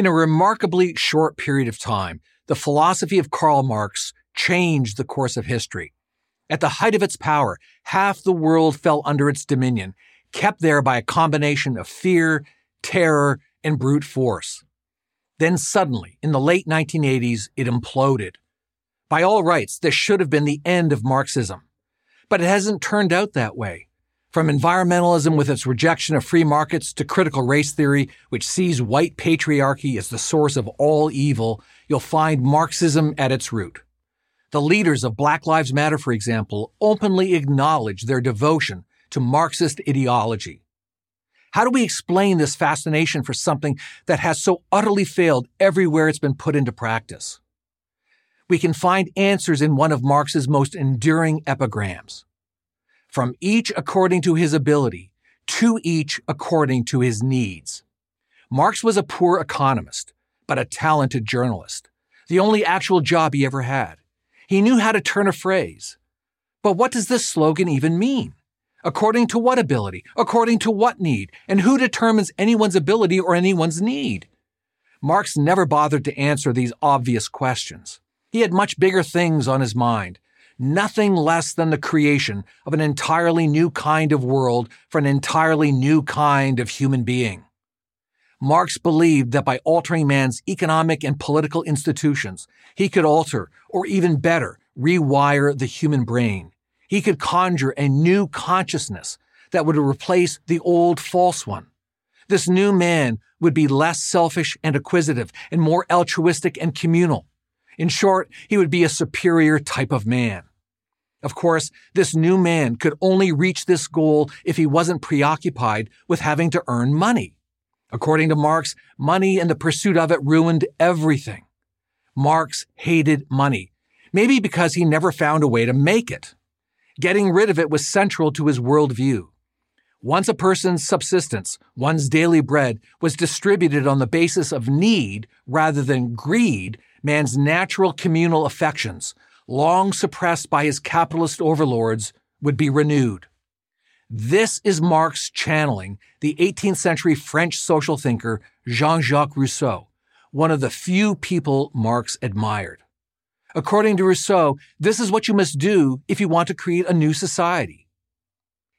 In a remarkably short period of time, the philosophy of Karl Marx changed the course of history. At the height of its power, half the world fell under its dominion, kept there by a combination of fear, terror, and brute force. Then suddenly, in the late 1980s, it imploded. By all rights, this should have been the end of Marxism. But it hasn't turned out that way. From environmentalism with its rejection of free markets to critical race theory, which sees white patriarchy as the source of all evil, you'll find Marxism at its root. The leaders of Black Lives Matter, for example, openly acknowledge their devotion to Marxist ideology. How do we explain this fascination for something that has so utterly failed everywhere it's been put into practice? We can find answers in one of Marx's most enduring epigrams from each according to his ability, to each according to his needs. Marx was a poor economist, but a talented journalist, the only actual job he ever had. He knew how to turn a phrase. But what does this slogan even mean? According to what ability? According to what need? And who determines anyone's ability or anyone's need? Marx never bothered to answer these obvious questions. He had much bigger things on his mind, nothing less than the creation of an entirely new kind of world for an entirely new kind of human being. Marx believed that by altering man's economic and political institutions, he could alter, or even better, rewire the human brain. He could conjure a new consciousness that would replace the old false one. This new man would be less selfish and acquisitive and more altruistic and communal. In short, he would be a superior type of man. Of course, this new man could only reach this goal if he wasn't preoccupied with having to earn money. According to Marx, money and the pursuit of it ruined everything. Marx hated money, maybe because he never found a way to make it. Getting rid of it was central to his worldview. Once a person's subsistence, one's daily bread, was distributed on the basis of need rather than greed, man's natural communal affections, long suppressed by his capitalist overlords, would be renewed. This is Marx channeling the 18th century French social thinker Jean Jacques Rousseau, one of the few people Marx admired. According to Rousseau, this is what you must do if you want to create a new society.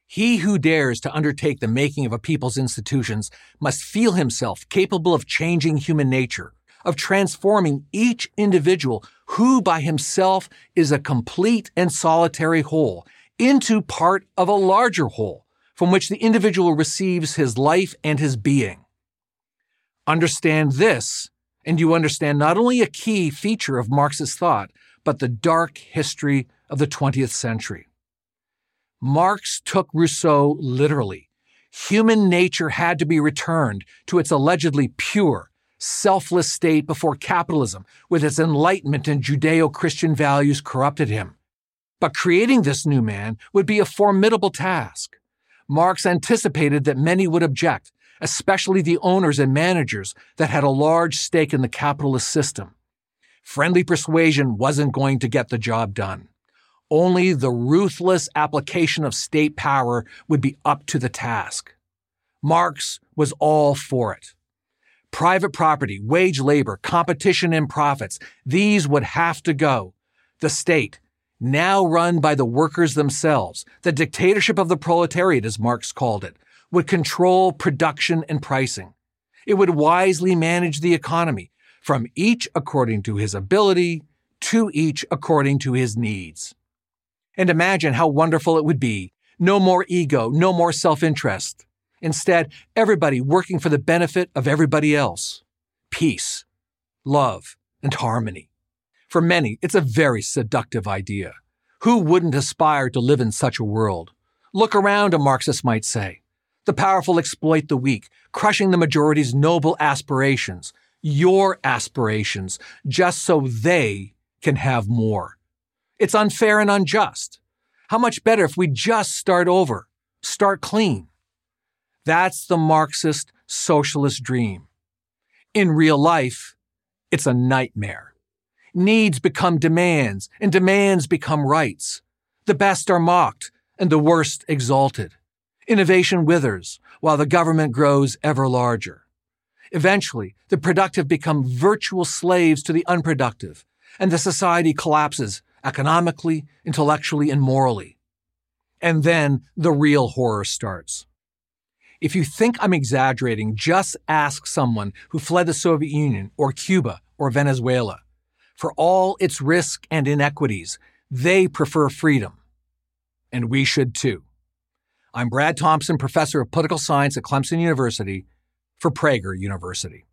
He who dares to undertake the making of a people's institutions must feel himself capable of changing human nature, of transforming each individual who by himself is a complete and solitary whole into part of a larger whole from which the individual receives his life and his being. Understand this, and you understand not only a key feature of Marx's thought, but the dark history of the 20th century. Marx took Rousseau literally. Human nature had to be returned to its allegedly pure, selfless state before capitalism, with its enlightenment and Judeo Christian values, corrupted him. But creating this new man would be a formidable task. Marx anticipated that many would object, especially the owners and managers that had a large stake in the capitalist system. Friendly persuasion wasn't going to get the job done. Only the ruthless application of state power would be up to the task. Marx was all for it. Private property, wage labor, competition and profits, these would have to go. The state, now run by the workers themselves, the dictatorship of the proletariat, as Marx called it, would control production and pricing. It would wisely manage the economy, from each according to his ability, to each according to his needs. And imagine how wonderful it would be. No more ego, no more self-interest. Instead, everybody working for the benefit of everybody else. Peace, love, and harmony. For many, it's a very seductive idea. Who wouldn't aspire to live in such a world? Look around, a Marxist might say. The powerful exploit the weak, crushing the majority's noble aspirations, your aspirations, just so they can have more. It's unfair and unjust. How much better if we just start over, start clean? That's the Marxist socialist dream. In real life, it's a nightmare. Needs become demands, and demands become rights. The best are mocked, and the worst exalted. Innovation withers, while the government grows ever larger. Eventually, the productive become virtual slaves to the unproductive, and the society collapses economically, intellectually, and morally. And then the real horror starts. If you think I'm exaggerating, just ask someone who fled the Soviet Union or Cuba or Venezuela. For all its risk and inequities, they prefer freedom. And we should too. I'm Brad Thompson, professor of political science at Clemson University for Prager University.